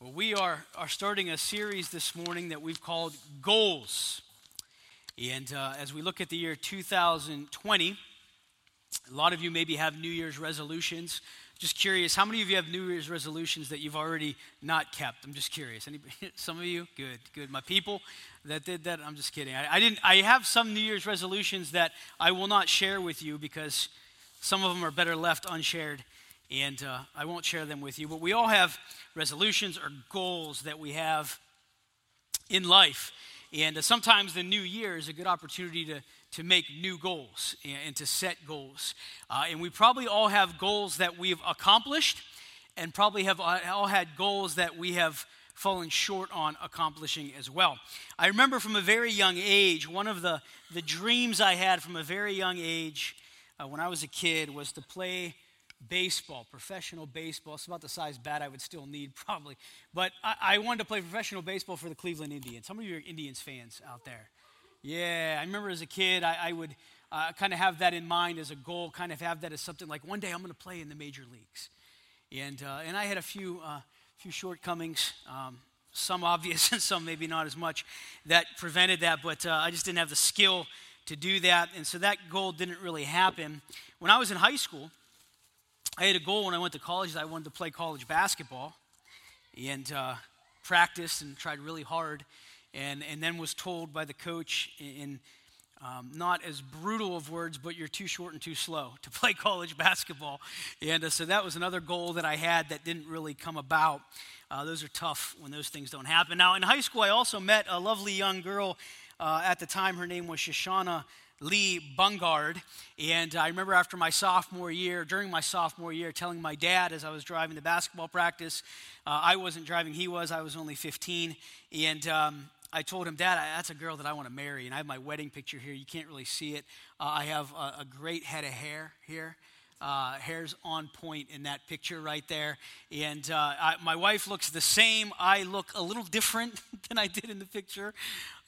Well, we are, are starting a series this morning that we've called Goals. And uh, as we look at the year 2020, a lot of you maybe have New Year's resolutions. Just curious, how many of you have New Year's resolutions that you've already not kept? I'm just curious. Anybody, some of you? Good, good. My people that did that, I'm just kidding. I, I didn't. I have some New Year's resolutions that I will not share with you because some of them are better left unshared and uh, I won't share them with you, but we all have resolutions or goals that we have in life. And uh, sometimes the new year is a good opportunity to, to make new goals and, and to set goals. Uh, and we probably all have goals that we've accomplished, and probably have uh, all had goals that we have fallen short on accomplishing as well. I remember from a very young age, one of the, the dreams I had from a very young age uh, when I was a kid was to play baseball, professional baseball. It's about the size bat I would still need, probably. But I, I, wanted to play professional baseball for the Cleveland Indians. Some of you are Indians fans out there. Yeah, I remember as a kid, I, I would uh, kind of have that in mind as a goal, kind of have that as something like one day I'm going to play in the major leagues. And, uh, and I had a few, uh, few shortcomings. Um, some obvious and some maybe not as much that prevented that, but uh, I just didn't have the skill to do that. And so that goal didn't really happen. When I was in high school, I had a goal when I went to college that I wanted to play college basketball and uh, practiced and tried really hard. And, and then was told by the coach in um, not as brutal of words, but you're too short and too slow to play college basketball. And uh, so that was another goal that I had that didn't really come about. Uh, those are tough when those things don't happen. Now, in high school, I also met a lovely young girl. Uh, at the time, her name was Shoshana Lee Bungard. And I remember after my sophomore year, during my sophomore year, telling my dad as I was driving to basketball practice, uh, I wasn't driving, he was, I was only 15. And um, I told him, Dad, that's a girl that I want to marry. And I have my wedding picture here. You can't really see it. Uh, I have a, a, great head of hair here. Uh, hair's on point in that picture right there. And uh, I, my wife looks the same. I look a little different than I did in the picture.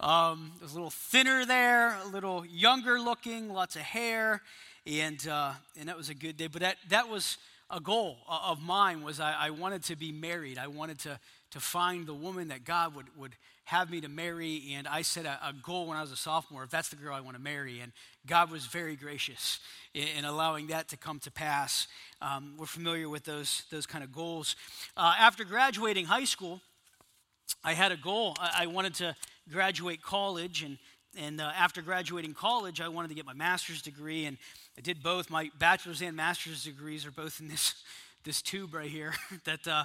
Um, a little thinner there, a little younger looking, lots of hair. And, uh, and that was a good day. But that, that was a goal of mine was I, I wanted to be married. I wanted to, to find the woman that God would, would have me to marry. And I set a, a, goal when I was a sophomore if that's the girl I want to marry. And God was very gracious in, in allowing that to come to pass. Um, we're familiar with those, those kind of goals. Uh, after graduating high school, I had a goal. I, I wanted to graduate college. And, and uh, after graduating college, I wanted to get my master's degree. And I did both. My bachelor's and master's degrees are both in this, this tube right here that. Uh,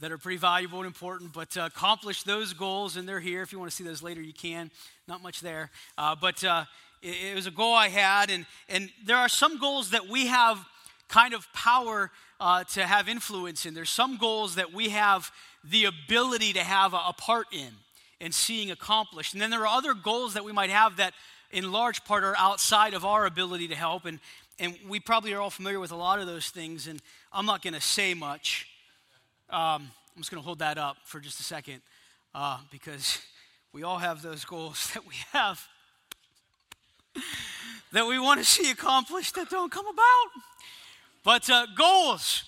that are pretty valuable and important, but to accomplish those goals, and they're here. If you want to see those later, you can. Not much there. Uh, but uh, it, it, was a goal I had, and, and there are some goals that we have kind of power uh, to have influence in. There's some goals that we have the ability to have a, a part in and seeing accomplished. And then there are other goals that we might have that, in large part, are outside of our ability to help. And, and we probably are all familiar with a lot of those things, and I'm not going to say much. Um, I'm just going to hold that up for just a second uh, because we all have those goals that we have that we want to see accomplished that don't come about. But uh, goals,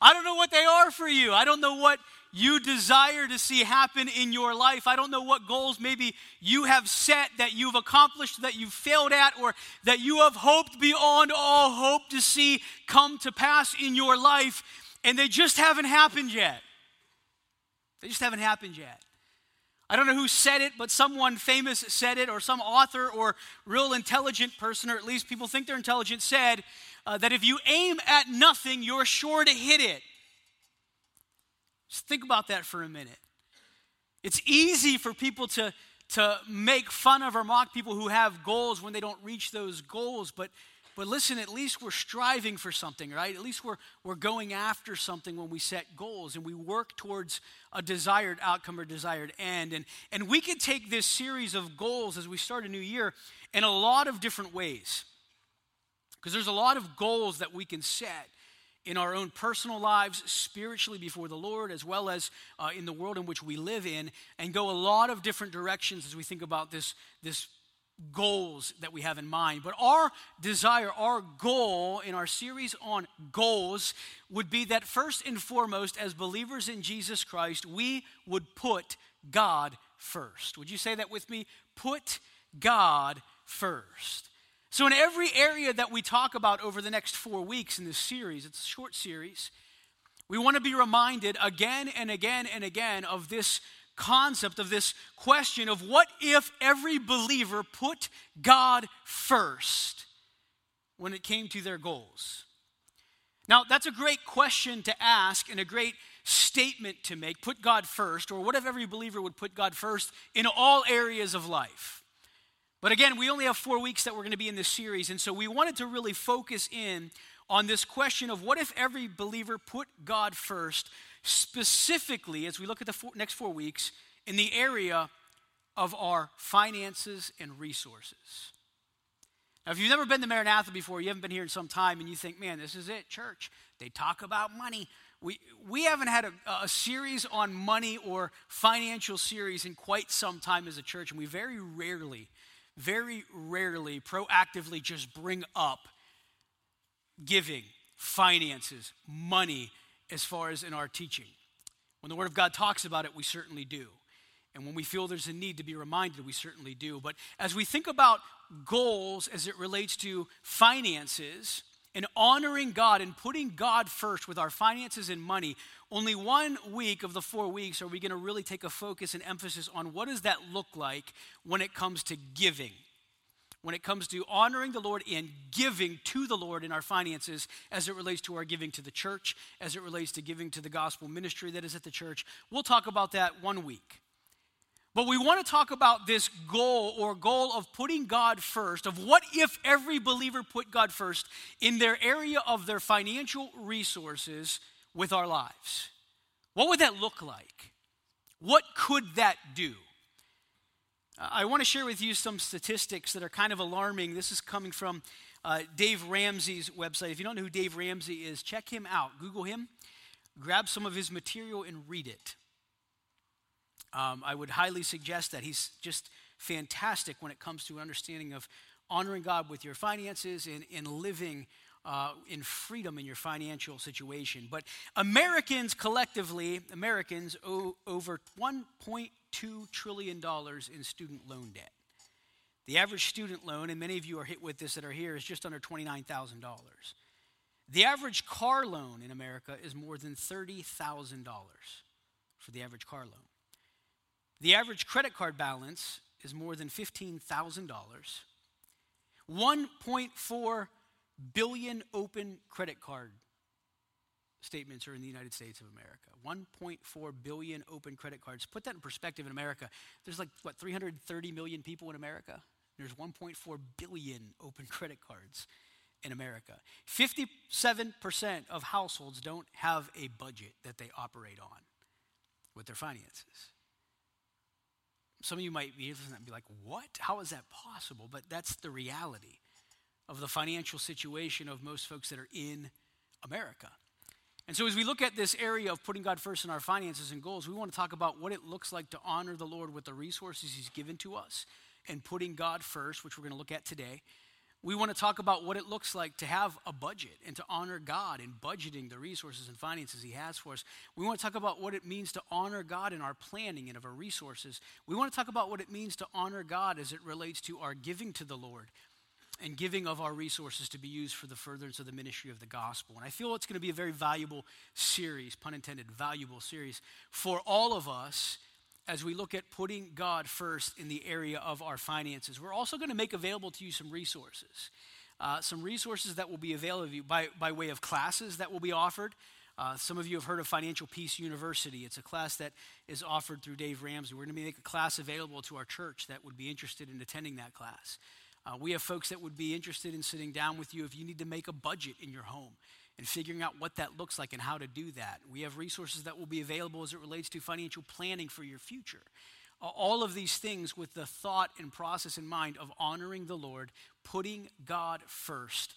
I don't know what they are for you. I don't know what you desire to see happen in your life. I don't know what goals maybe you have set that you've accomplished, that you've failed at, or that you have hoped beyond all hope to see come to pass in your life and they just haven't happened yet. They just haven't happened yet. I don't know who said it, but someone famous said it, or some author or real intelligent person, or at least people think they're intelligent, said uh, that if you aim at nothing, you're sure to hit it. Just think about that for a minute. It's easy for people to, to make fun of or mock people who have goals when they don't reach those goals, but but listen, at least we're striving for something, right? At least we're, we're going after something when we set goals and we work towards a desired outcome or desired end. And, and we can take this series of goals as we start a new year in a lot of different ways. Because there's a lot of goals that we can set in our own personal lives, spiritually before the Lord, as well as uh, in the world in which we live in, and go a lot of different directions as we think about this, this goals that we have in mind. But our desire, our goal in our series on goals would be that first and foremost, as believers in Jesus Christ, we would put God first. Would you say that with me? Put God first. So, in every area that we talk about over the next four weeks in this series, it's a short series, we want to be reminded again and again and again of this concept, of this question of what if every believer put God first when it came to their goals? Now, that's a great question to ask and a great statement to make. Put God first, or what if every believer would put God first in all areas of life? But again, we only have four weeks that we're going to be in this series, and so we wanted to really focus in on this question of what if every believer put God first specifically, as we look at the four, next four weeks, in the area of our finances and resources. Now, if you've never been to Maranatha before, you haven't been here in some time, and you think, man, this is it, church. They talk about money. We, we haven't had a, a series on money or financial series in quite some time as a church, and we very rarely, very rarely proactively just bring up giving, finances, money, as far as in our teaching. When the Word of God talks about it, we certainly do. And when we feel there's a need to be reminded, we certainly do. But as we think about goals as it relates to finances and honoring God and putting God first with our finances and money, only one week of the four weeks are we going to really take a focus and emphasis on what does that look like when it comes to giving when it comes to honoring the Lord and giving to the Lord in our finances as it relates to our giving to the church, as it relates to giving to the gospel ministry that is at the church. We'll talk about that one week. But we want to talk about this goal or goal of putting God first, of what if every believer put God first in their area of their financial resources with our lives? What would that look like? What could that do? I want to share with you some statistics that are kind of alarming. This is coming from uh, Dave Ramsey's website. If you don't know who Dave Ramsey is, check him out. Google him, grab some of his material, and read it. Um, I would highly suggest that. He's just fantastic when it comes to understanding of honoring God with your finances and, and living uh, in freedom in your financial situation. But Americans collectively, Americans owe over 1.2 trillion in student loan debt. The average student loan, and many of you are hit with this that are here, is just under $29,000. The average car loan in America is more than $30,000 for the average car loan. The average credit card balance is more than $15,000. 1.4 billion open credit card statements are in the United States of America. 1.4 billion open credit cards. Put that in perspective in America. There's like, what, 330 million people in America? There's 1.4 billion open credit cards in America. 57% of households don't have a budget that they operate on with their finances. Some of you might be listening and be like, what? How is that possible? But that's the reality of the financial situation of most folks that are in America. And so, as we look at this area of putting God first in our finances and goals, we want to talk about what it looks like to honor the Lord with the resources He's given to us and putting God first, which we're going to look at today. We want to talk about what it looks like to have a budget and to honor God in budgeting the resources and finances He has for us. We want to talk about what it means to honor God in our planning and of our resources. We want to talk about what it means to honor God as it relates to our giving to the Lord and giving of our resources to be used for the furtherance of the ministry of the gospel. And I feel it's going to be a very valuable series, pun intended, valuable series for all of us as we look at putting God first in the area of our finances. We're also going to make available to you some resources. Uh, some resources that will be available to you by, by way of classes that will be offered. Uh, some of you have heard of Financial Peace University. It's a class that is offered through Dave Ramsey. We're going to make a class available to our church that would be interested in attending that class. Uh, we have folks that would be interested in sitting down with you if you need to make a budget in your home and figuring out what that looks like and how to do that. We have resources that will be available as it relates to financial planning for your future. All of these things with the thought and process in mind of honoring the Lord, putting God first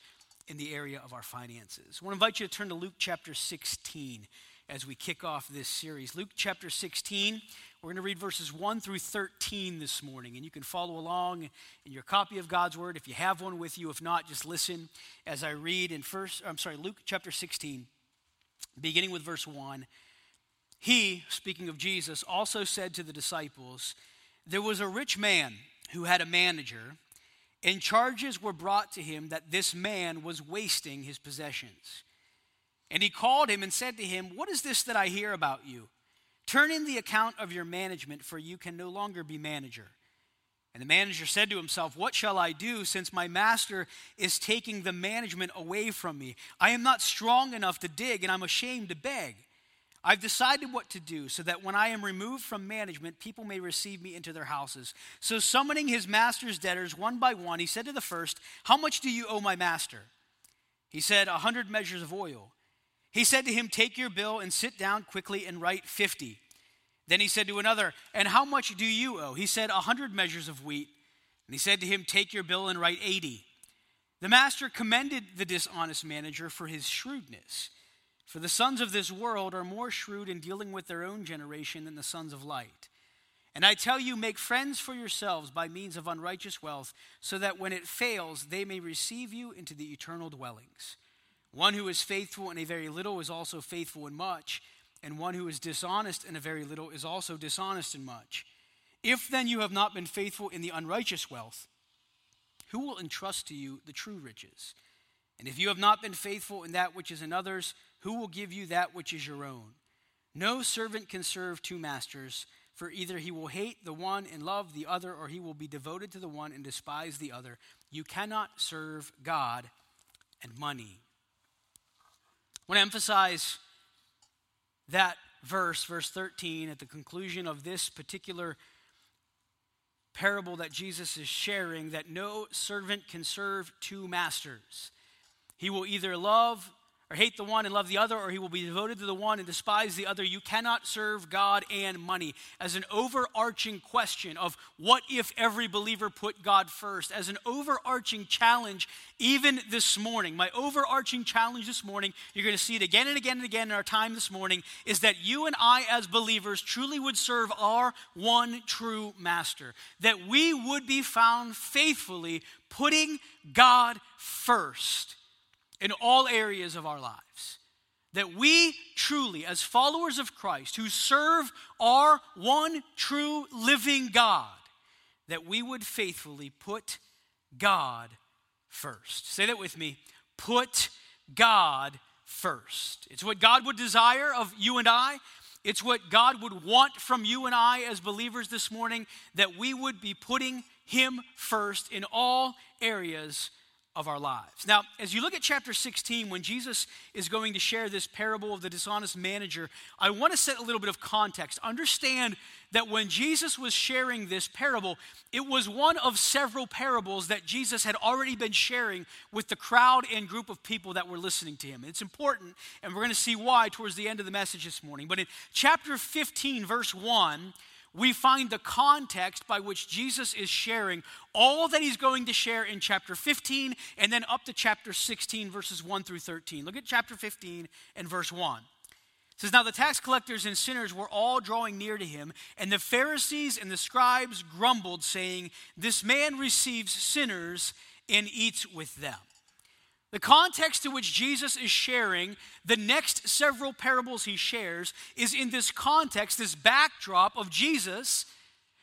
in the area of our finances. I want to invite you to turn to Luke chapter 16 as we kick off this series. Luke chapter 16, We're going to read verses 1 through 13 this morning, and you can follow along in your copy of God's Word if you have one with you. If not, just listen as I read in first, I'm sorry, Luke chapter 16, beginning with verse 1. He, speaking of Jesus, also said to the disciples, There was a rich man who had a manager, and charges were brought to him that this man was wasting his possessions. And he called him and said to him, What is this that I hear about you? Turn in the account of your management, for you can no longer be manager. And the manager said to himself, What shall I do since my master is taking the management away from me? I am not strong enough to dig, and I'm ashamed to beg. I've decided what to do so that when I am removed from management, people may receive me into their houses. So, summoning his master's debtors one by one, he said to the first, How much do you owe my master? He said, A hundred measures of oil. He said to him, Take your bill and sit down quickly and write 50. Then he said to another, And how much do you owe? He said, A hundred measures of wheat. And he said to him, Take your bill and write 80. The master commended the dishonest manager for his shrewdness. For the sons of this world are more shrewd in dealing with their own generation than the sons of light. And I tell you, make friends for yourselves by means of unrighteous wealth, so that when it fails, they may receive you into the eternal dwellings. One who is faithful in a very little is also faithful in much, and one who is dishonest in a very little is also dishonest in much. If then you have not been faithful in the unrighteous wealth, who will entrust to you the true riches? And if you have not been faithful in that which is another's, who will give you that which is your own? No servant can serve two masters, for either he will hate the one and love the other, or he will be devoted to the one and despise the other. You cannot serve God and money. I want to emphasize that verse, verse 13, at the conclusion of this particular parable that Jesus is sharing that no servant can serve two masters. He will either love or hate the one and love the other, or he will be devoted to the one and despise the other. You cannot serve God and money. As an overarching question of what if every believer put God first, as an overarching challenge, even this morning, my overarching challenge this morning, you're going to see it again and again and again in our time this morning, is that you and I, as believers, truly would serve our one true master. That we would be found faithfully putting God first in all areas of our lives. That we truly, as followers of Christ who serve our one true living God, that we would faithfully put God first. Say that with me. Put God first. It's what God would desire of you and I. It's what God would want from you and I as believers this morning that we would be putting Him first in all areas of our lives. Now, as you look at chapter 16, when Jesus is going to share this parable of the dishonest manager, I want to set a little bit of context. Understand that when Jesus was sharing this parable, it was one of several parables that Jesus had already been sharing with the crowd and group of people that were listening to him. It's important, and we're going to see why towards the end of the message this morning. But in chapter 15, verse 1, we find the context by which Jesus is sharing all that he's going to share in chapter 15 and then up to chapter 16, verses 1 through 13. Look at chapter 15 and verse 1. It says, Now the tax collectors and sinners were all drawing near to him, and the Pharisees and the scribes grumbled, saying, This man receives sinners and eats with them. The context to which Jesus is sharing the next several parables he shares is in this context, this backdrop of Jesus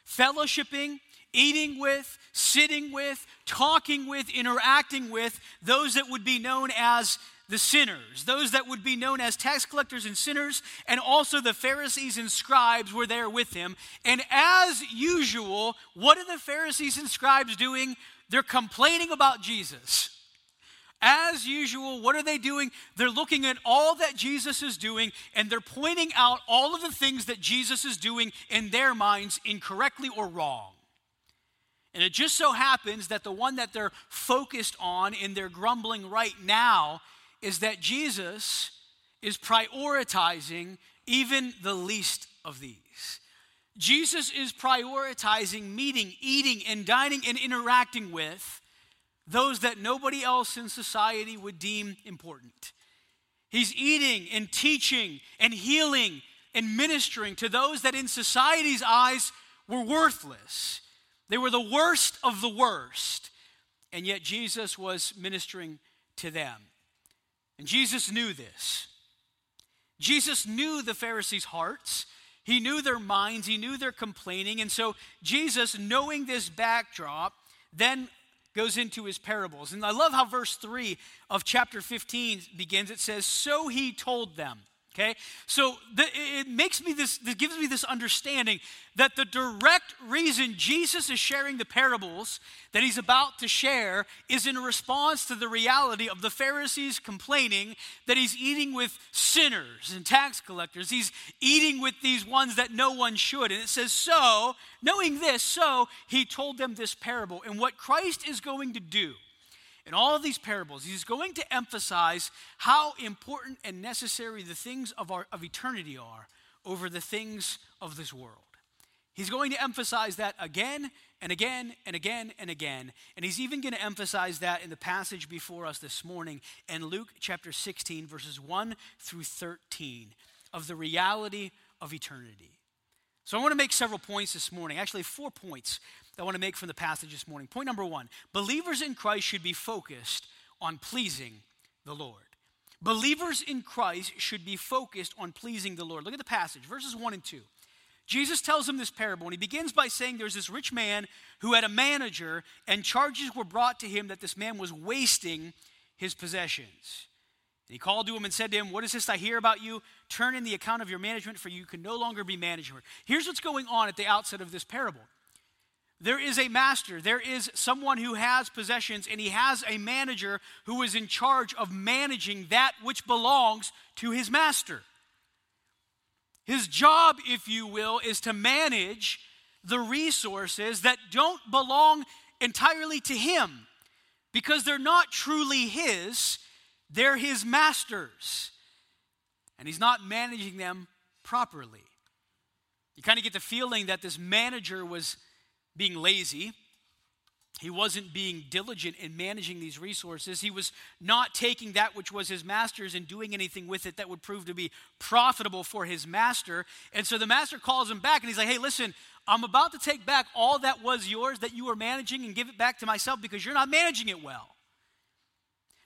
fellowshipping, eating with, sitting with, talking with, interacting with those that would be known as the sinners, those that would be known as tax collectors and sinners, and also the Pharisees and scribes were there with him. And as usual, what are the Pharisees and scribes doing? They're complaining about Jesus. As usual, what are they doing? They're looking at all that Jesus is doing and they're pointing out all of the things that Jesus is doing in their minds incorrectly or wrong. And it just so happens that the one that they're focused on in their grumbling right now is that Jesus is prioritizing even the least of these. Jesus is prioritizing meeting, eating, and dining and interacting with those that nobody else in society would deem important. He's eating and teaching and healing and ministering to those that in society's eyes were worthless. They were the worst of the worst. And yet Jesus was ministering to them. And Jesus knew this. Jesus knew the Pharisees' hearts. He knew their minds. He knew their complaining. And so Jesus, knowing this backdrop, then goes into his parables. And I love how verse 3 of chapter 15 begins. It says, So he told them. Okay? So the, it makes me this, it gives me this understanding that the direct reason Jesus is sharing the parables that he's about to share is in response to the reality of the Pharisees complaining that he's eating with sinners and tax collectors. He's eating with these ones that no one should. And it says, So, knowing this, so he told them this parable. And what Christ is going to do in all of these parables, he's going to emphasize how important and necessary the things of, our, of eternity are over the things of this world. He's going to emphasize that again and again and again and again. And he's even going to emphasize that in the passage before us this morning in Luke chapter 16, verses 1 through 13, of the reality of eternity. So I want to make several points this morning, actually, four points I want to make from the passage this morning. Point number one believers in Christ should be focused on pleasing the Lord. Believers in Christ should be focused on pleasing the Lord. Look at the passage, verses 1 and 2. Jesus tells him this parable, and he begins by saying there's this rich man who had a manager, and charges were brought to him that this man was wasting his possessions. And he called to him and said to him, What is this I hear about you? Turn in the account of your management, for you can no longer be manager. Here's what's going on at the outset of this parable there is a master, there is someone who has possessions, and he has a manager who is in charge of managing that which belongs to his master. His job, if you will, is to manage the resources that don't belong entirely to him because they're not truly his, they're his master's. And he's not managing them properly. You kind of get the feeling that this manager was being lazy. He wasn't being diligent in managing these resources. He was not taking that which was his master's and doing anything with it that would prove to be profitable for his master. And so the master calls him back and he's like, hey, listen, I'm about to take back all that was yours that you were managing and give it back to myself because you're not managing it well.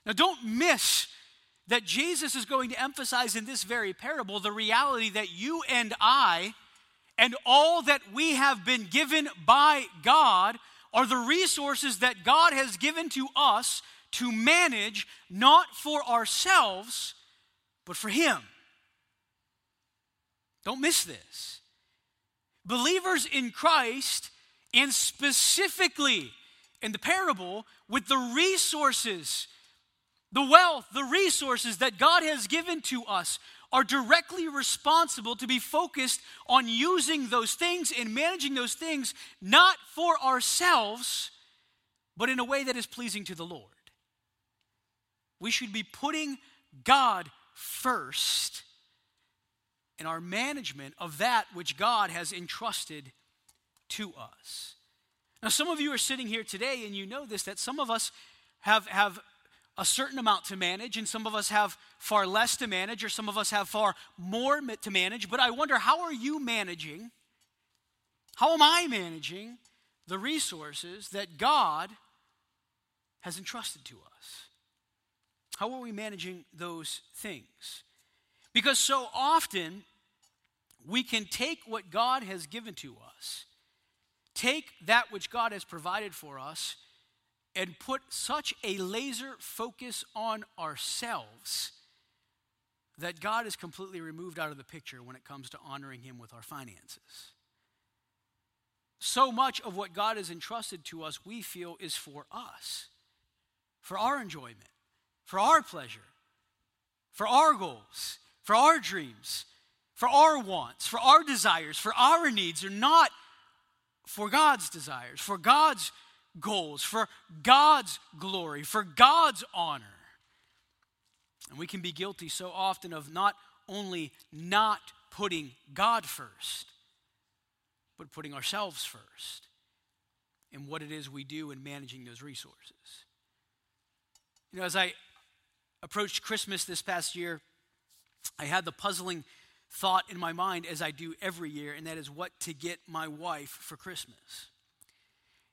Now, don't miss that Jesus is going to emphasize in this very parable the reality that you and I and all that we have been given by God are the resources that God has given to us to manage, not for ourselves, but for Him. Don't miss this. Believers in Christ, and specifically in the parable, with the resources, the wealth, the resources that God has given to us, are directly responsible to be focused on using those things and managing those things not for ourselves, but in a way that is pleasing to the Lord. We should be putting God first in our management of that which God has entrusted to us. Now, some of you are sitting here today and you know this that some of us have, have a certain amount to manage, and some of us have far less to manage, or some of us have far more to manage. But I wonder, how are you managing? How am I managing the resources that God has entrusted to us? How are we managing those things? Because so often we can take what God has given to us, take that which God has provided for us, and put such a laser focus on ourselves that God is completely removed out of the picture when it comes to honoring Him with our finances. So much of what God has entrusted to us, we feel, is for us, for our enjoyment, for our pleasure, for our goals, for our dreams, for our wants, for our desires, for our needs, are not for God's desires, for God's goals, for God's glory, for God's honor. And we can be guilty so often of not only not putting God first, but putting ourselves first in what it is we do in managing those resources. You know, as I approached Christmas this past year, I had the puzzling thought in my mind as I do every year, and that is what to get my wife for Christmas.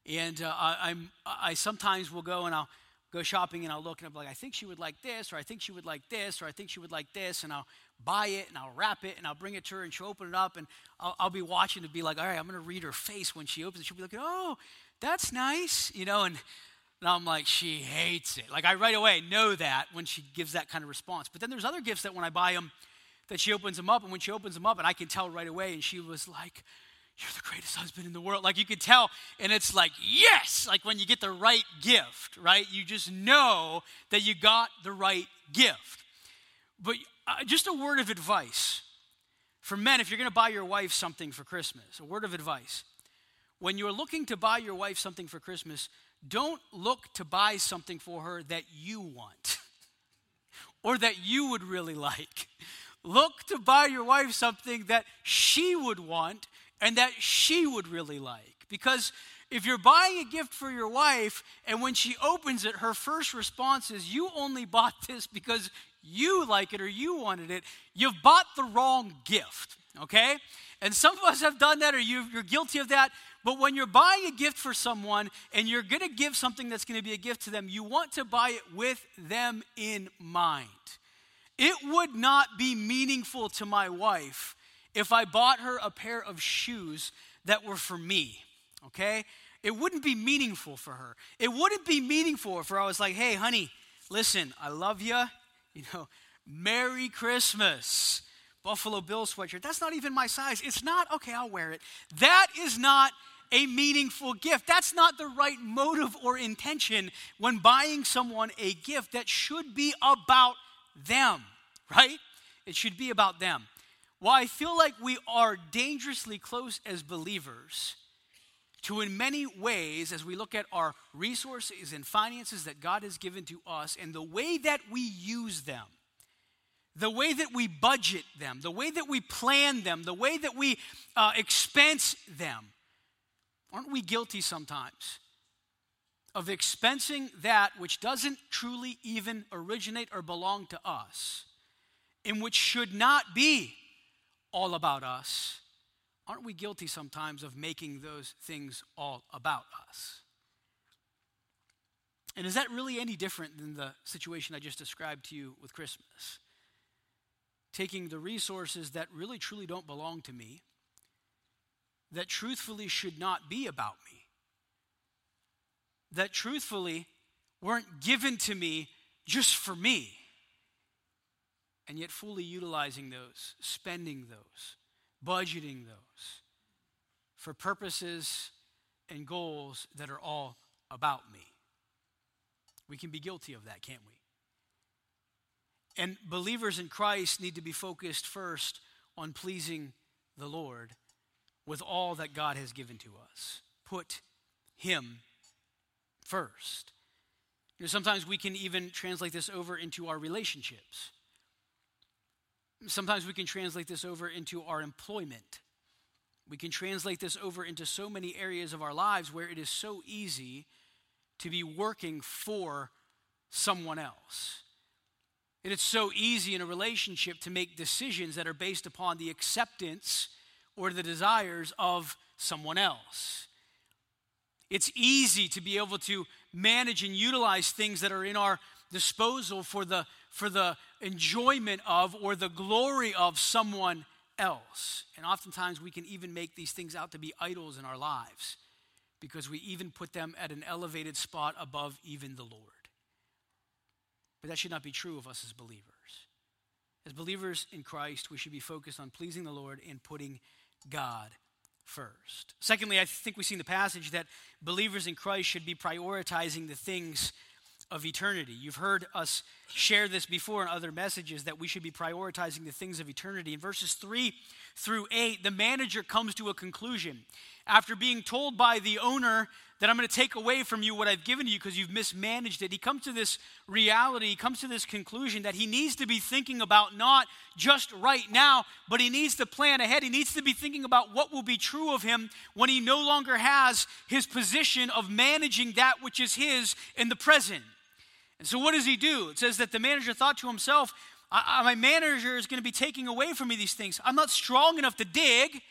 And uh, I, am I sometimes will go and I'll go shopping and I'll look and I'll be like, I think she would like this, or I think she would like this, or I think she would like this, and I'll buy it and I'll wrap it and I'll bring it to her and she'll open it up and I'll, I'll be watching to be like, all right, I'm going to read her face when she opens it. She'll be like, oh, that's nice, you know, and, and I'm like, she hates it. Like I right away know that when she gives that kind of response. But then there's other gifts that when I buy them, that she opens them up, and when she opens them up, and I can tell right away, and she was like, you're the greatest husband in the world. Like you could tell, and it's like, yes, like when you get the right gift, right? You just know that you got the right gift. But uh, just a word of advice for men if you're going to buy your wife something for Christmas, a word of advice. When you're looking to buy your wife something for Christmas, don't look to buy something for her that you want or that you would really like. Look to buy your wife something that she would want and that she would really like. Because if you're buying a gift for your wife and when she opens it, her first response is, You only bought this because you like it or you wanted it, you've bought the wrong gift, okay? And some of us have done that or you, are guilty of that. But when you're buying a gift for someone and you're to give something that's to be a gift to them, you want to buy it with them in mind. It would not be meaningful to my wife if I bought her a pair of shoes that were for me, okay? It wouldn't be meaningful for her. It wouldn't be meaningful if I was like, hey, honey, listen, I love you. You know, Merry Christmas. Buffalo Bill sweatshirt. That's not even my size. It's not, okay, I'll wear it. That is not a meaningful gift. That's not the right motive or intention when buying someone a gift that should be about them, right? It should be about them. Well, I feel like we are dangerously close as believers to, in many ways, as we look at our resources and finances that God has given to us and the way that we use them, the way that we budget them, the way that we plan them, the way that we uh, expense them. Aren't we guilty sometimes of expensing that which doesn't truly even originate or belong to us, and which should not be all about us, aren't we guilty sometimes of making those things all about us? And is that really any different than the situation I just described to you with Christmas? Taking the resources that really truly don't belong to me, that truthfully should not be about me, that truthfully weren't given to me just for me. And yet, fully utilizing those, spending those, budgeting those for purposes and goals that are all about me. We can be guilty of that, can't we? And believers in Christ need to be focused first on pleasing the Lord with all that God has given to us. Put Him first. You know, sometimes we can even translate this over into our relationships. Sometimes we can translate this over into our employment. We can translate this over into so many areas of our lives where it is so easy to be working for someone else. And it's so easy in a relationship to make decisions that are based upon the acceptance or the desires of someone else. It's easy to be able to manage and utilize things that are in our disposal for the, for the enjoyment of or the glory of someone else. And oftentimes we can even make these things out to be idols in our lives because we even put them at an elevated spot above even the Lord. But that should not be true of us as believers. As believers in Christ, we should be focused on pleasing the Lord and putting God first. Secondly, I think we see in the passage that believers in Christ should be prioritizing the things of eternity. You've heard us share this before in other messages that we should be prioritizing the things of eternity. In verses 3 through 8, the manager comes to a conclusion. After being told by the owner that I'm going to take away from you what I've given you because you've mismanaged it, he comes to this reality, he comes to this conclusion that he needs to be thinking about not just right now, but he needs to plan ahead. He needs to be thinking about what will be true of him when he no longer has his position of managing that which is his in the present. And so, what does he do? It says that the manager thought to himself, my manager is going to be taking away from me these things. I'm not strong enough to dig.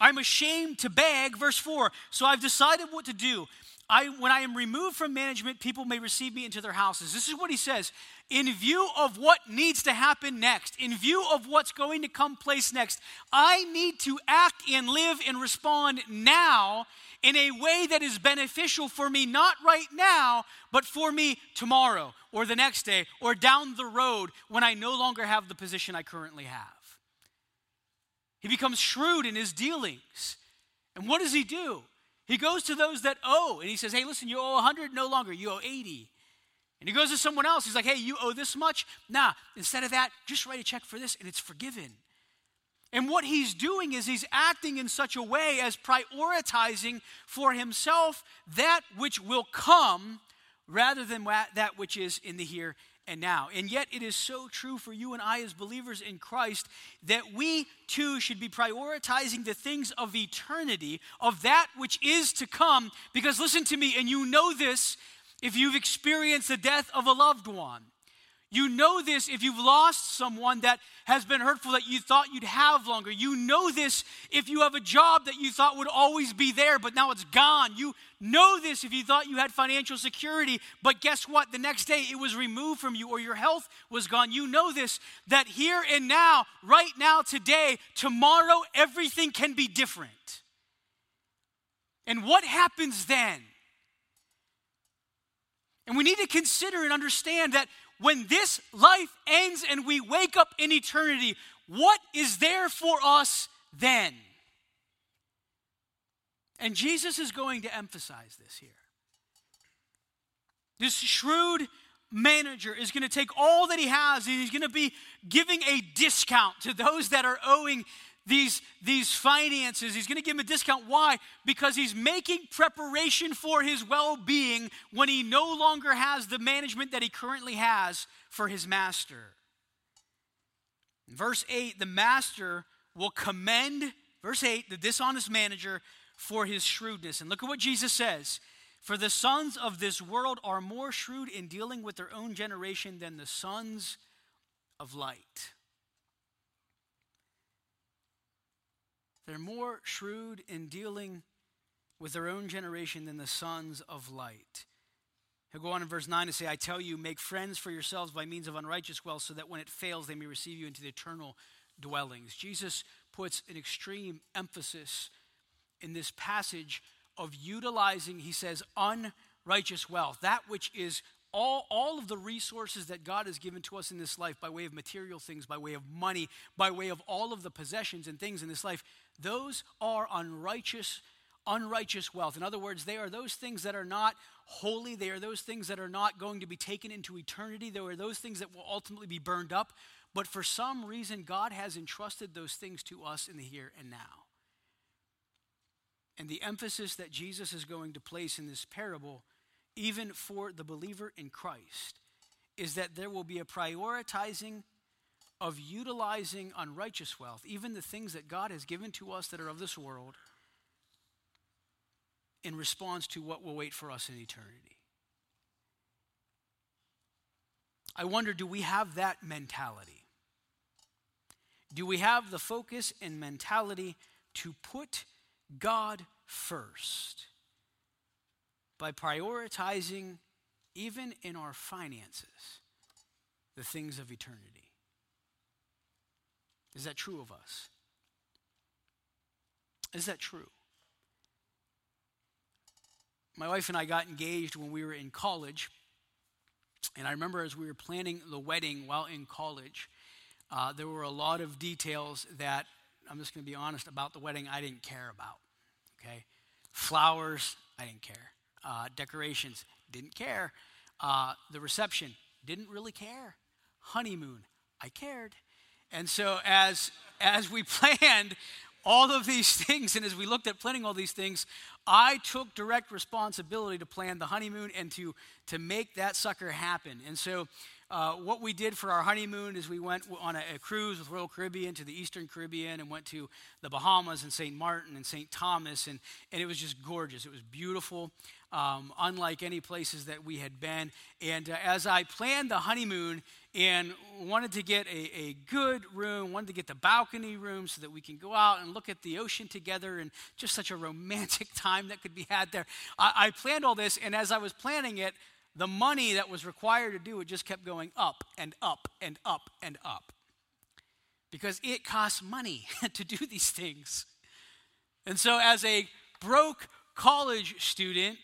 I'm ashamed to beg. Verse 4 So I've decided what to do. I, when I am removed from management, people may receive me into their houses. This is what he says. In view of what needs to happen next, in view of what's going to come place next, I need to act and live and respond now in a way that is beneficial for me, not right now, but for me tomorrow or the next day or down the road when I no longer have the position I currently have. He becomes shrewd in his dealings. And what does he do? He goes to those that owe and he says, Hey, listen, you owe 100 no longer, you owe 80. And he goes to someone else. He's like, Hey, you owe this much? Nah, instead of that, just write a check for this and it's forgiven. And what he's doing is he's acting in such a way as prioritizing for himself that which will come rather than that which is in the here and now. And yet, it is so true for you and I as believers in Christ that we too should be prioritizing the things of eternity, of that which is to come. Because listen to me, and you know this if you've experienced the death of a loved one. You know this if you've lost someone that has been hurtful that you thought you'd have longer. You know this if you have a job that you thought would always be there, but now it's gone. You know this if you thought you had financial security, but guess what? The next day it was removed from you or your health was gone. You know this that here and now, right now, today, tomorrow, everything can be different. And what happens then? And we need to consider and understand that when this life ends and we wake up in eternity, what is there for us then? And Jesus is going to emphasize this here. This shrewd manager is going to take all that he has and he's going to be giving a discount to those that are owing these, these finances. He's going to give him a discount. Why? Because he's making preparation for his well being when he no longer has the management that he currently has for his master. In verse 8, the master will commend, verse 8, the dishonest manager for his shrewdness. And look at what Jesus says. For the sons of this world are more shrewd in dealing with their own generation than the sons of light. They're more shrewd in dealing with their own generation than the sons of light. He'll go on in verse 9 to say, I tell you, make friends for yourselves by means of unrighteous wealth, so that when it fails, they may receive you into the eternal dwellings. Jesus puts an extreme emphasis in this passage of utilizing, he says, unrighteous wealth, that which is all, all of the resources that God has given to us in this life by way of material things, by way of money, by way of all of the possessions and things in this life, those are unrighteous unrighteous wealth. In other words, they are those things that are not holy. They are those things that are not going to be taken into eternity. They are those things that will ultimately be burned up. But for some reason, God has entrusted those things to us in the here and now. And the emphasis that Jesus is going to place in this parable, even for the believer in Christ, is that there will be a prioritizing of utilizing unrighteous wealth, even the things that God has given to us that are of this world, in response to what will wait for us in eternity. I wonder do we have that mentality? Do we have the focus and mentality to put God first by prioritizing, even in our finances, the things of eternity? Is that true of us? Is that true? My wife and I got engaged when we were in college. And I remember as we were planning the wedding while in college, uh, there were a lot of details that, I'm just going to be honest, about the wedding I didn't care about. Okay? Flowers, I didn't care. Uh, decorations, didn't care. Uh, the reception, didn't really care. Honeymoon, I cared. And so as as we planned all of these things and as we looked at planning all these things, I took direct responsibility to plan the honeymoon and to to make that sucker happen. And so uh, what we did for our honeymoon is we went on a, a, cruise with Royal Caribbean to the Eastern Caribbean and went to the Bahamas and St. Martin and St. Thomas, and, and it was just gorgeous. It was beautiful, um, unlike any places that we had been. And uh, as I planned the honeymoon, and wanted to get a, a good room, wanted to get the balcony room so that we can go out and look at the ocean together and just such a romantic time that could be had there. I, I planned all this, and as I was planning it, the money that was required to do it just kept going up and up and up and up. Because it costs money to do these things. And so, as a broke college student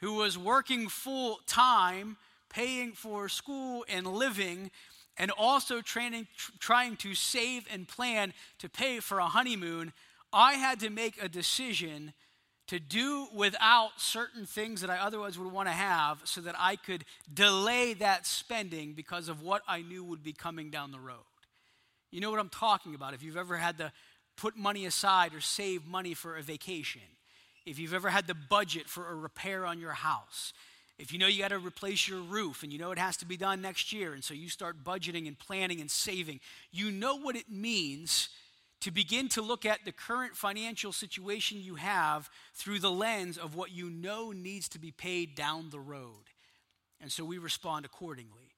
who was working full time, paying for school and living, and also training, tr- trying to save and plan to pay for a honeymoon, I had to make a decision to do without certain things that I otherwise would want to have so that I could delay that spending because of what I knew would be coming down the road. You know what I'm talking about. If you've ever had to put money aside or save money for a vacation, if you've ever had to budget for a repair on your house, if you know you got to replace your roof and you know it has to be done next year, and so you start budgeting and planning and saving, you know what it means to begin to look at the current financial situation you have through the lens of what you know needs to be paid down the road. And so we respond accordingly.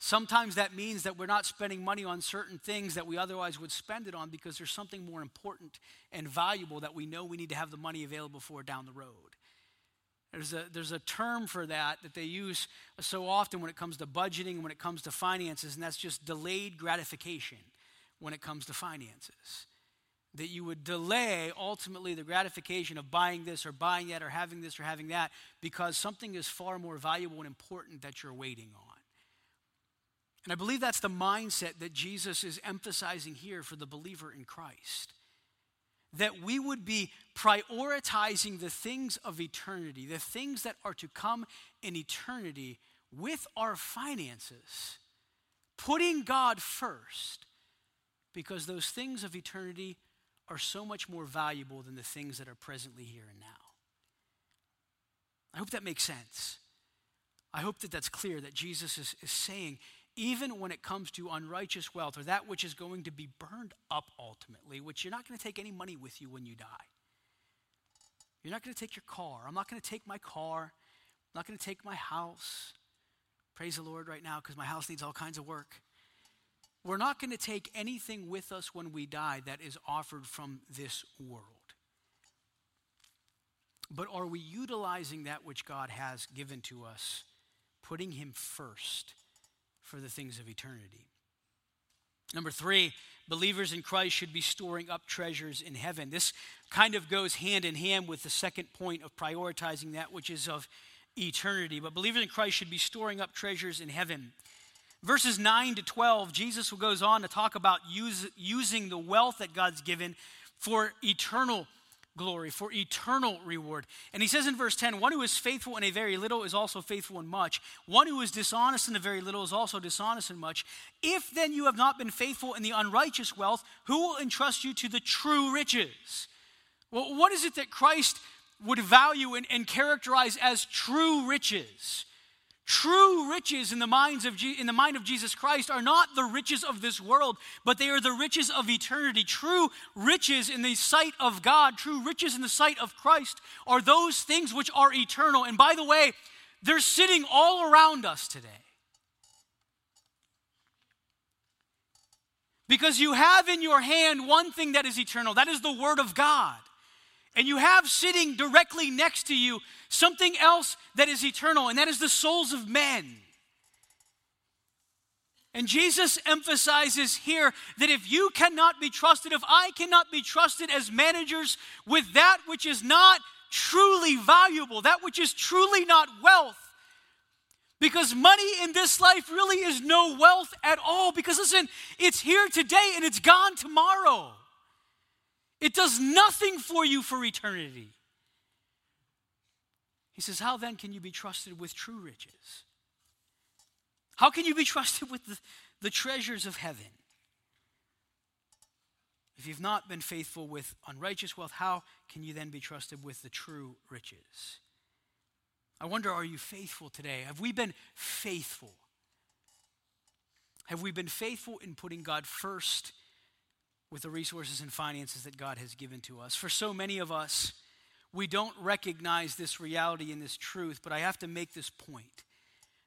Sometimes that means that we're not spending money on certain things that we otherwise would spend it on because there's something more important and valuable that we know we need to have the money available for down the road. There's a, there's a term for that that they use so often when it comes to budgeting, when it comes to finances, and that's just delayed gratification when it comes to finances. That you would delay ultimately the gratification of buying this or buying that or having this or having that because something is far more valuable and important that you're waiting on. And I believe that's the mindset that Jesus is emphasizing here for the believer in Christ. That we would be prioritizing the things of eternity, the things that are to come in eternity with our finances, putting God first because those things of eternity are so much more valuable than the things that are presently here and now. I hope that makes sense. I hope that that's clear that Jesus is, is saying, even when it comes to unrighteous wealth or that which is going to be burned up ultimately, which you're not going to take any money with you when you die. You're not going to take your car. I'm not going to take my car. I'm not going to take my house. Praise the Lord right now because my house needs all kinds of work. We're not going to take anything with us when we die that is offered from this world. But are we utilizing that which God has given to us, putting Him first for the things of eternity? Number three, believers in Christ should be storing up treasures in heaven. This kind of goes hand in hand with the second point of prioritizing that which is of eternity. But believers in Christ should be storing up treasures in heaven. Verses 9 to 12, Jesus goes on to talk about use, using the wealth that God's given for eternal glory, for eternal reward. And he says in verse 10 one who is faithful in a very little is also faithful in much. One who is dishonest in a very little is also dishonest in much. If then you have not been faithful in the unrighteous wealth, who will entrust you to the true riches? Well, what is it that Christ would value and, and characterize as true riches? True riches in the, minds of in the mind of Jesus Christ are not the riches of this world, but they are the riches of eternity. True riches in the sight of God, true riches in the sight of Christ are those things which are eternal. And by the way, they're sitting all around us today. Because you have in your hand one thing that is eternal that is the Word of God. And you have sitting directly next to you something else that is eternal, and that is the souls of men. And Jesus emphasizes here that if you cannot be trusted, if I cannot be trusted as managers with that which is not truly valuable, that which is truly not wealth, because money in this life really is no wealth at all. Because listen, it's here today and it's gone tomorrow. It does nothing for you for eternity. He says, How then can you be trusted with true riches? How can you be trusted with the, the treasures of heaven? If you've not been faithful with unrighteous wealth, how can you then be trusted with the true riches? I wonder, are you faithful today? Have we been faithful? Have we been faithful in putting God first with the resources and finances that God has given to us. For so many of us, we don't recognize this reality and this truth, but I have to make this point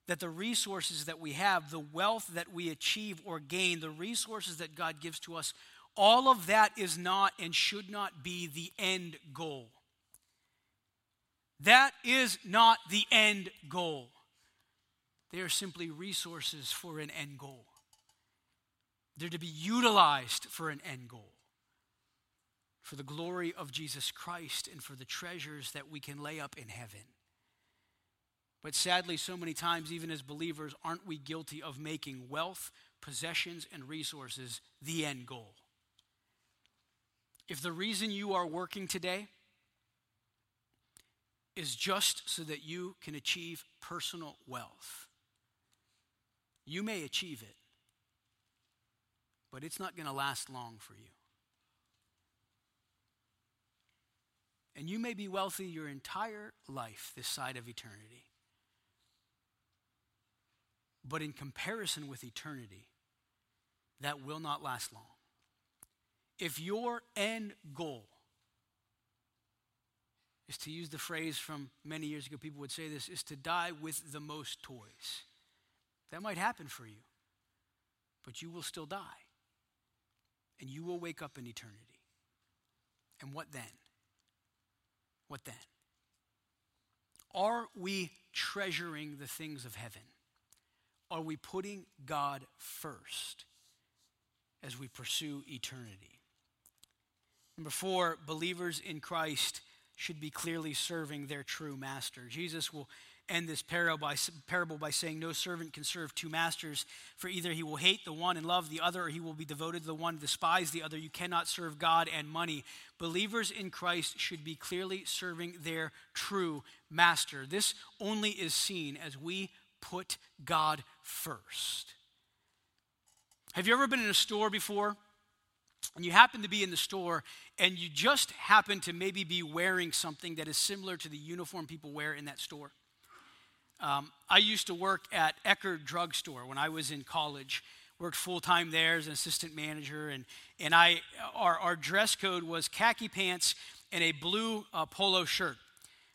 that the resources that we have, the wealth that we achieve or gain, the resources that God gives to us, all of that is not and should not be the end goal. That is not the end goal. They are simply resources for an end goal. They're to be utilized for an end goal, for the glory of Jesus Christ and for the treasures that we can lay up in heaven. But sadly, so many times, even as believers, aren't we guilty of making wealth, possessions, and resources the end goal? If the reason you are working today is just so that you can achieve personal wealth, you may achieve it, but it's not going to last long for you. And you may be wealthy your entire life this side of eternity. But in comparison with eternity, that will not last long. If your end goal is to use the phrase from many years ago, people would say this, is to die with the most toys. That might happen for you, but you will still die. And you will wake up in eternity. And what then? What then? Are we treasuring the things of heaven? Are we putting God first as we pursue eternity? Number four, believers in Christ should be clearly serving their true master. Jesus will end this parable by, parable by saying, No servant can serve two masters, for either he will hate the one and love the other, or he will be devoted to the one despise the other. You cannot serve God and money. Believers in Christ should be clearly serving their true master. This only is seen as we put God first. Have you ever been in a store before? And you happen to be in the store and you just happen to maybe be wearing something that is similar to the uniform people wear in that store. Um, I used to work at Eckerd Drugstore when I was in college. Worked full time there as an assistant manager, and and I our, our dress code was khaki pants and a blue uh, polo shirt,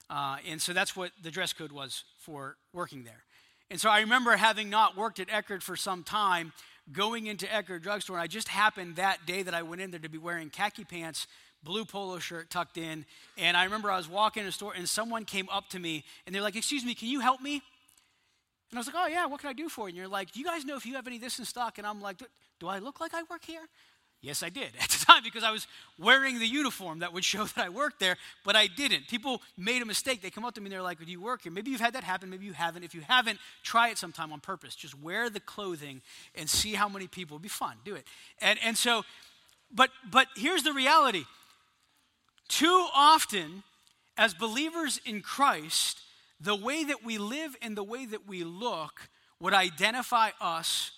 uh, and so that's what the dress code was for working there. And so I remember having not worked at Eckerd for some time, going into Eckerd Drugstore, and I just happened that day that I went in there to be wearing khaki pants, blue polo shirt tucked in. And I remember I was walking in a store, and someone came up to me, and they're like, Excuse me, can you help me? And I was like, Oh, yeah, what can I do for you? And you're like, Do you guys know if you have any of this in stock? And I'm like, Do I look like I work here? Yes, I did at the time because I was wearing the uniform that would show that I worked there, but I didn't. People made a mistake. They come up to me and they're like, Do you work here? Maybe you've had that happen, maybe you haven't. If you haven't, try it sometime on purpose. Just wear the clothing and see how many people. It'll be fun. Do it. And, and so, but, but here's the reality too often, as believers in Christ, the way that we live and the way that we look would identify us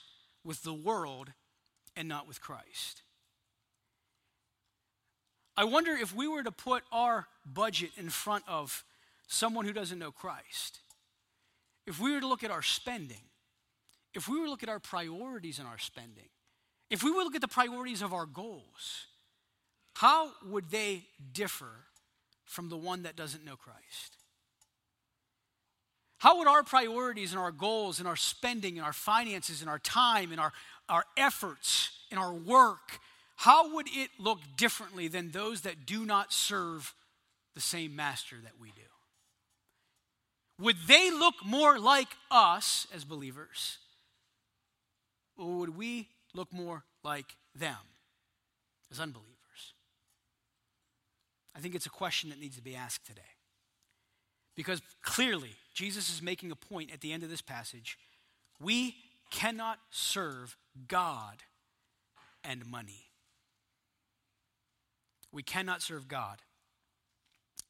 with the world and not with Christ. I wonder if we were to put our budget in front of someone who doesn't know Christ, if we were to look at our spending, if we were to look at our priorities in our spending, if we were to look at the priorities of our goals, how would they differ from the one that doesn't know Christ? How would our priorities and our goals and our spending and our finances and our time and our, our efforts and our work how would it look differently than those that do not serve the same master that we do? Would they look more like us as believers? Or would we look more like them as unbelievers? I think it's a question that needs to be asked today. Because clearly, Jesus is making a point at the end of this passage. We cannot serve God and money. We cannot serve God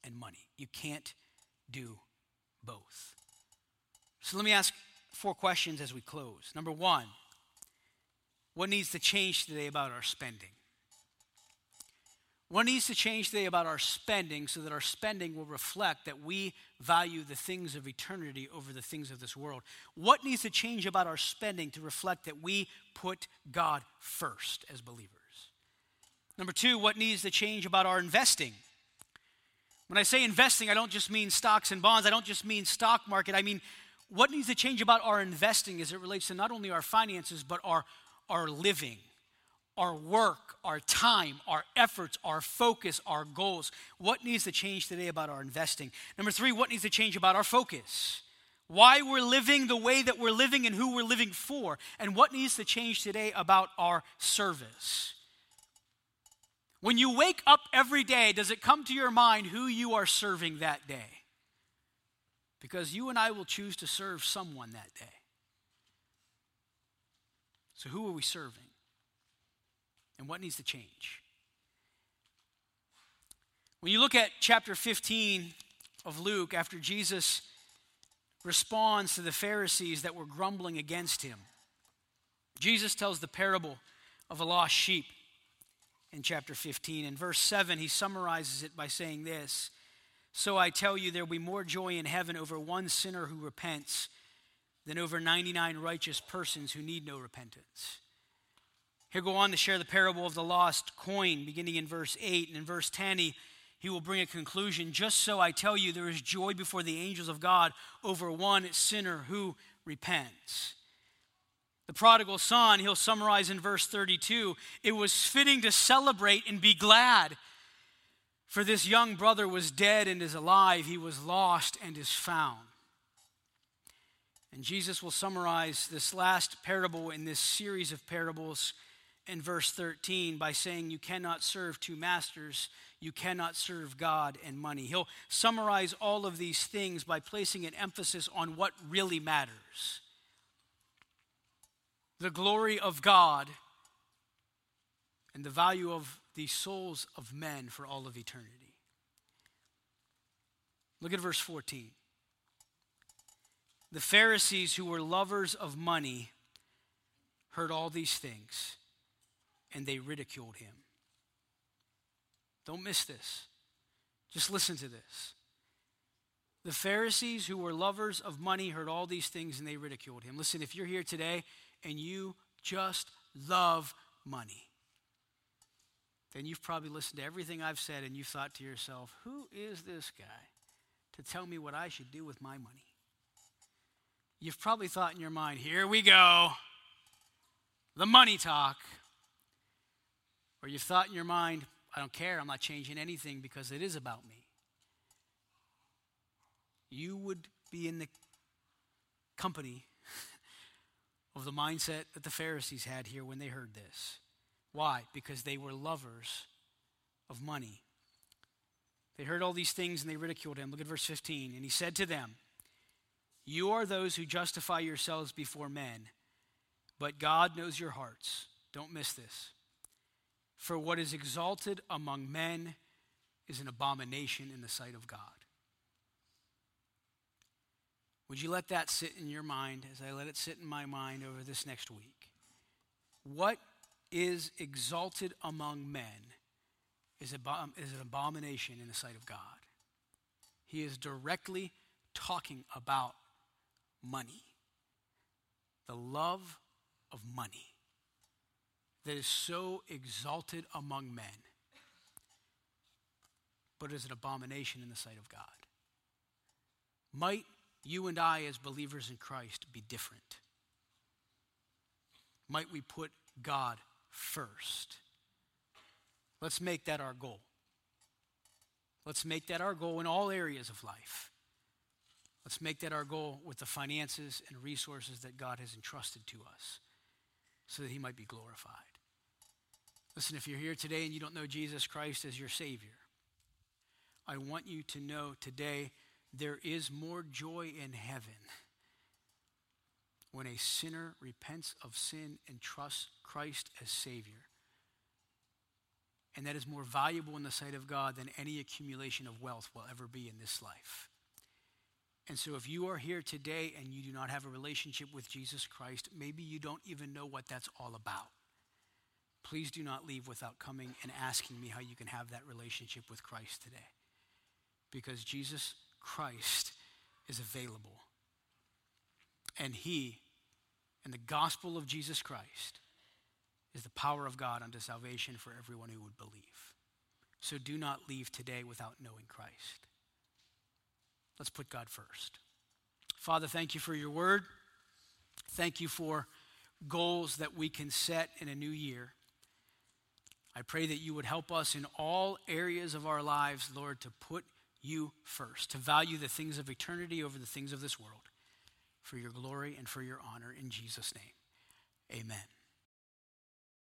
and money. You can't do both. So let me ask four questions as we close. Number one, what needs to change today about our spending? What needs to change today about our spending so that our spending will reflect that we value the things of eternity over the things of this world? What needs to change about our spending to reflect that we put God first as believers? Number two, what needs to change about our investing? When I say investing, I don't just mean stocks and bonds, I don't just mean stock market, I mean what needs to change about our investing as it relates to not only our finances, but our, our living, our work, our time, our efforts, our focus, our goals. What needs to change today about our investing? Number three, what needs to change about our focus? Why we're living the way that we're living and who we're living for, and what needs to change today about our service. When you wake up every day, does it come to your mind who you are serving that day? Because you and I will choose to serve someone that day. So, who are we serving? And what needs to change? When you look at chapter 15 of Luke, after Jesus responds to the Pharisees that were grumbling against him, Jesus tells the parable of a lost sheep in chapter 15. In verse 7, he summarizes it by saying this So I tell you, there will be more joy in heaven over one sinner who repents than over 99 righteous persons who need no repentance. He'll go on to share the parable of the lost coin, beginning in verse 8. And in verse 10, he, he will bring a conclusion. Just so I tell you, there is joy before the angels of God over one sinner who repents. The prodigal son, he'll summarize in verse 32 it was fitting to celebrate and be glad. For this young brother was dead and is alive, he was lost and is found. And Jesus will summarize this last parable in this series of parables in verse 13 by saying, You cannot serve two masters. You cannot serve God and money. He'll summarize all of these things by placing an emphasis on what really matters the glory of God and the value of the souls of men for all of eternity. Look at verse 14. The Pharisees, who were lovers of money, heard all these things and they ridiculed him. Don't miss this. Just listen to this. The Pharisees, who were lovers of money, heard all these things and they ridiculed him. Listen, if you're here today and you just love money, then you've probably listened to everything I've said and you've thought to yourself, who is this guy to tell me what I should do with my money? You've probably thought in your mind, here we go, the money talk. Or you've thought in your mind, I don't care, I'm not changing anything because it is about me. You would be in the company of the mindset that the Pharisees had here when they heard this. Why? Because they were lovers of money. They heard all these things and they ridiculed him. Look at verse 15. And he said to them, You are those who justify yourselves before men, but God knows your hearts. Don't miss this. For what is exalted among men is an abomination in the sight of God. Would you let that sit in your mind as I let it sit in my mind over this next week? What is exalted among men is, is an abomination in the sight of God. He is directly talking about money, the love of money that is so exalted among men, but is an abomination in the sight of God. Might you and I, as believers in Christ, be different? Might we put God first? Let's make that our goal. Let's make that our goal in all areas of life. Let's make that our goal with the finances and resources that God has entrusted to us so that He might be glorified. Listen, if you're here today and you don't know Jesus Christ as your Savior, I want you to know today there is more joy in heaven when a sinner repents of sin and trusts Christ as Savior. And that is more valuable in the sight of God than any accumulation of wealth will ever be in this life. And so, if you are here today and you do not have a relationship with Jesus Christ, maybe you don't even know what that's all about please do not leave without coming and asking me how you can have that relationship with Christ today. Because Jesus Christ is available. And He, and the gospel of Jesus Christ, is the power of God unto salvation for everyone who would believe. So do not leave today without knowing Christ. Let's put God first. Father, thank you for your word. Thank you for goals that we can set in a new year. I pray that you would help us in all areas of our lives, Lord, to put you first, to value the things of eternity over the things of this world, for your glory and for your honor. In Jesus' name, amen.